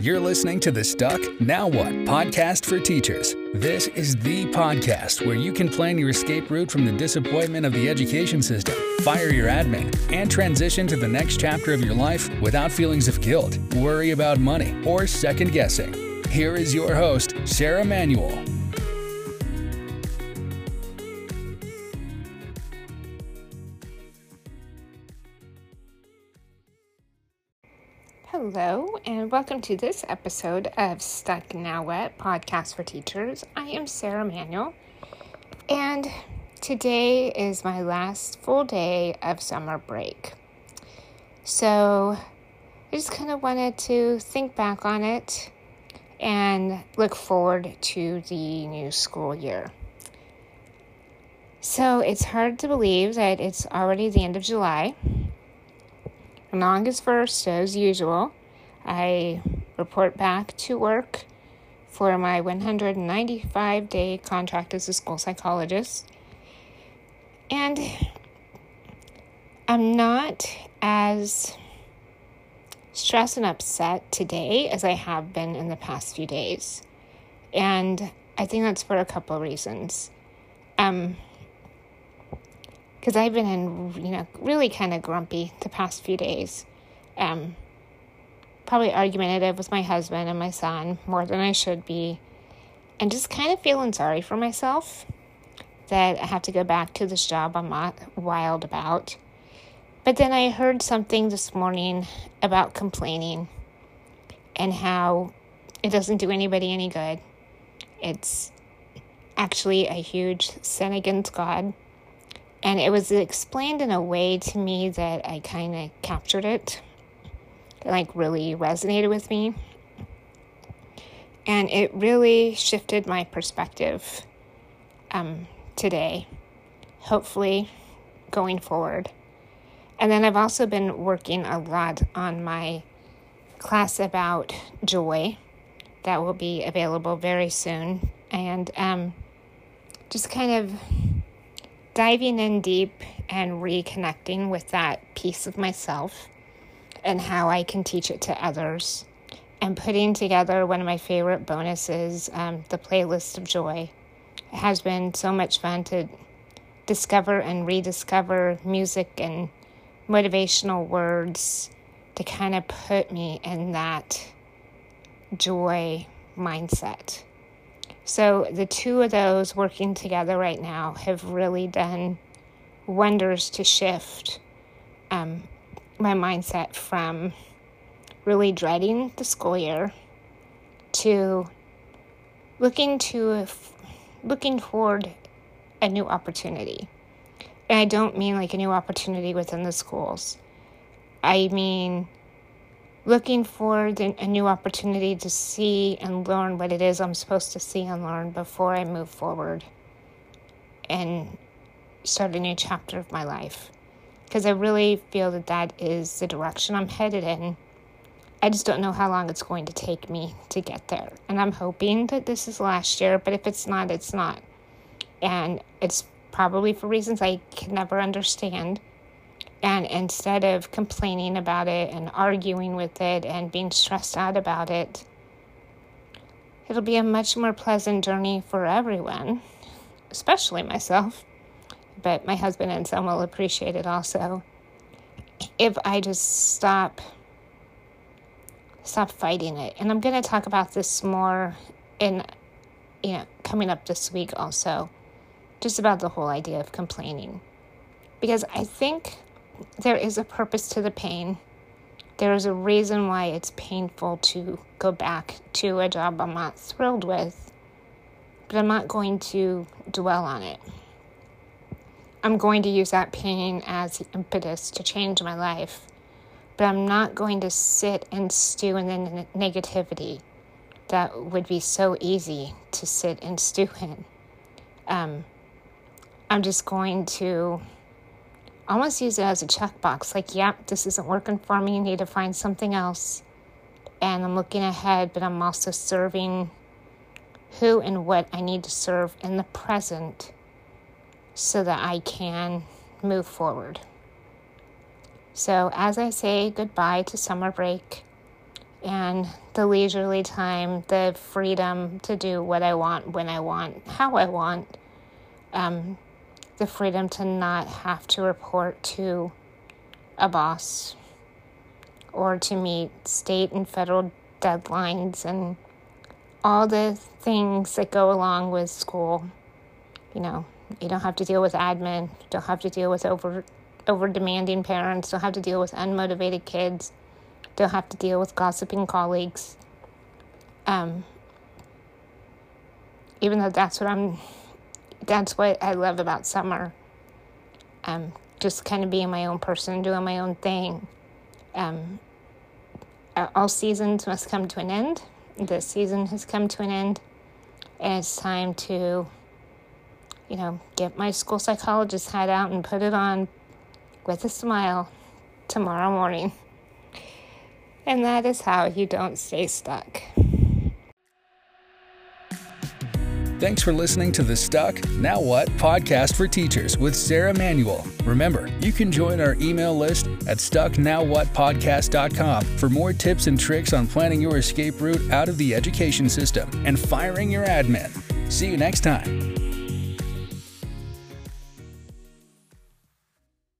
You're listening to the Stuck Now What podcast for teachers. This is the podcast where you can plan your escape route from the disappointment of the education system, fire your admin, and transition to the next chapter of your life without feelings of guilt, worry about money, or second guessing. Here is your host, Sarah Manuel. Hello, and welcome to this episode of Stuck Now What podcast for teachers. I am Sarah Manuel, and today is my last full day of summer break. So I just kind of wanted to think back on it and look forward to the new school year. So it's hard to believe that it's already the end of July on August 1st, as usual, I report back to work for my 195 day contract as a school psychologist. And I'm not as stressed and upset today as I have been in the past few days. And I think that's for a couple reasons. Um, because I've been in, you know, really kind of grumpy the past few days. Um, probably argumentative with my husband and my son more than I should be, and just kind of feeling sorry for myself that I have to go back to this job I'm not wild about. But then I heard something this morning about complaining and how it doesn't do anybody any good. It's actually a huge sin against God and it was explained in a way to me that I kind of captured it, like really resonated with me. And it really shifted my perspective um, today, hopefully going forward. And then I've also been working a lot on my class about joy that will be available very soon. And um, just kind of diving in deep and reconnecting with that piece of myself and how I can teach it to others, and putting together one of my favorite bonuses, um, the playlist of joy. It has been so much fun to discover and rediscover music and motivational words to kind of put me in that joy mindset. So the two of those working together right now have really done wonders to shift um, my mindset from really dreading the school year to looking to looking toward a new opportunity. And I don't mean like a new opportunity within the schools. I mean looking for a new opportunity to see and learn what it is I'm supposed to see and learn before I move forward and start a new chapter of my life. Because I really feel that that is the direction I'm headed in. I just don't know how long it's going to take me to get there. And I'm hoping that this is last year, but if it's not, it's not. And it's probably for reasons I can never understand. And instead of complaining about it and arguing with it and being stressed out about it, it'll be a much more pleasant journey for everyone, especially myself. But my husband and son will appreciate it also. If I just stop stop fighting it. And I'm going to talk about this more in you know, coming up this week also. Just about the whole idea of complaining. Because I think there is a purpose to the pain. There is a reason why it's painful to go back to a job I'm not thrilled with, but I'm not going to dwell on it. I'm going to use that pain as the impetus to change my life, but I'm not going to sit and stew in the negativity that would be so easy to sit and stew in. Um, I'm just going to almost use it as a checkbox like, yep, this isn't working for me. I need to find something else. And I'm looking ahead, but I'm also serving who and what I need to serve in the present so that I can move forward. So, as I say goodbye to summer break, and the leisurely time, the freedom to do what I want, when I want, how I want, um, the freedom to not have to report to a boss or to meet state and federal deadlines and all the things that go along with school. You know, you don't have to deal with admin, you don't have to deal with over over demanding parents, don't have to deal with unmotivated kids don't have to deal with gossiping colleagues. Um, even though that's what I'm, that's what I love about summer. Um, just kind of being my own person, doing my own thing. Um, all seasons must come to an end. This season has come to an end, and it's time to, you know, get my school psychologist hat out and put it on with a smile tomorrow morning. And that is how you don't stay stuck. Thanks for listening to the Stuck Now What podcast for teachers with Sarah Manuel. Remember, you can join our email list at stucknowwhatpodcast.com for more tips and tricks on planning your escape route out of the education system and firing your admin. See you next time.